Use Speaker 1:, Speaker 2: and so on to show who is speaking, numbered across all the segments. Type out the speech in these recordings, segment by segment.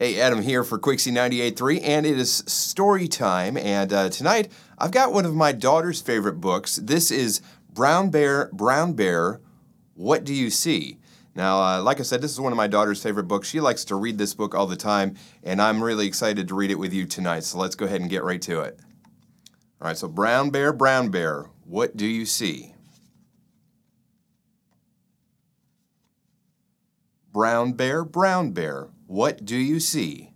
Speaker 1: Hey, Adam here for Quixie 98.3, and it is story time. And uh, tonight, I've got one of my daughter's favorite books. This is Brown Bear, Brown Bear, What Do You See? Now, uh, like I said, this is one of my daughter's favorite books. She likes to read this book all the time, and I'm really excited to read it with you tonight. So let's go ahead and get right to it. All right, so Brown Bear, Brown Bear, What Do You See? Brown bear, brown bear, what do you see?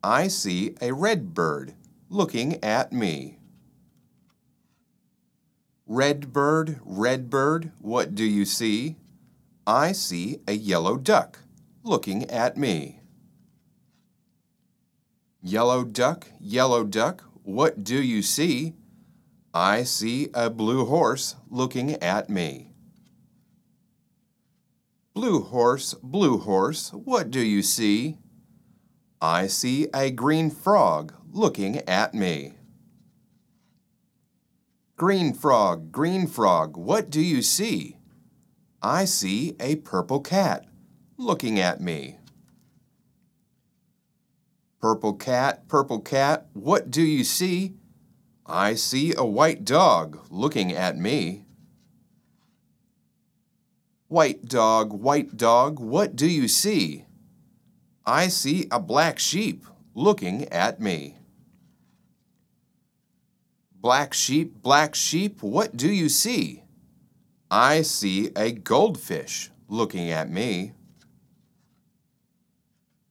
Speaker 1: I see a red bird looking at me. Red bird, red bird, what do you see? I see a yellow duck looking at me. Yellow duck, yellow duck, what do you see? I see a blue horse looking at me. Blue horse, blue horse, what do you see? I see a green frog looking at me. Green frog, green frog, what do you see? I see a purple cat looking at me. Purple cat, purple cat, what do you see? I see a white dog looking at me. White dog, white dog, what do you see? I see a black sheep looking at me. Black sheep, black sheep, what do you see? I see a goldfish looking at me.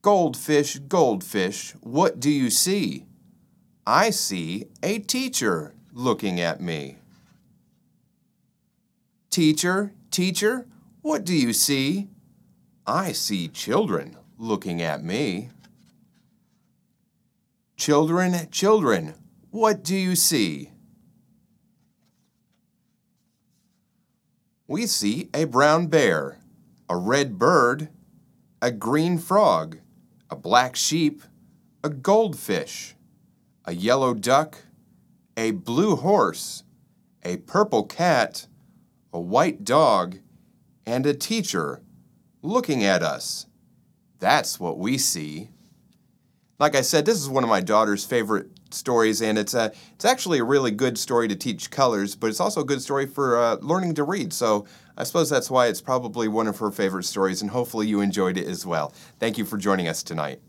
Speaker 1: Goldfish, goldfish, what do you see? I see a teacher looking at me. Teacher, teacher, what do you see? I see children looking at me. Children, children, what do you see? We see a brown bear, a red bird, a green frog, a black sheep, a goldfish, a yellow duck, a blue horse, a purple cat, a white dog, and a teacher looking at us. That's what we see. Like I said, this is one of my daughter's favorite stories, and it's a, it's actually a really good story to teach colors, but it's also a good story for uh, learning to read. So I suppose that's why it's probably one of her favorite stories, and hopefully you enjoyed it as well. Thank you for joining us tonight.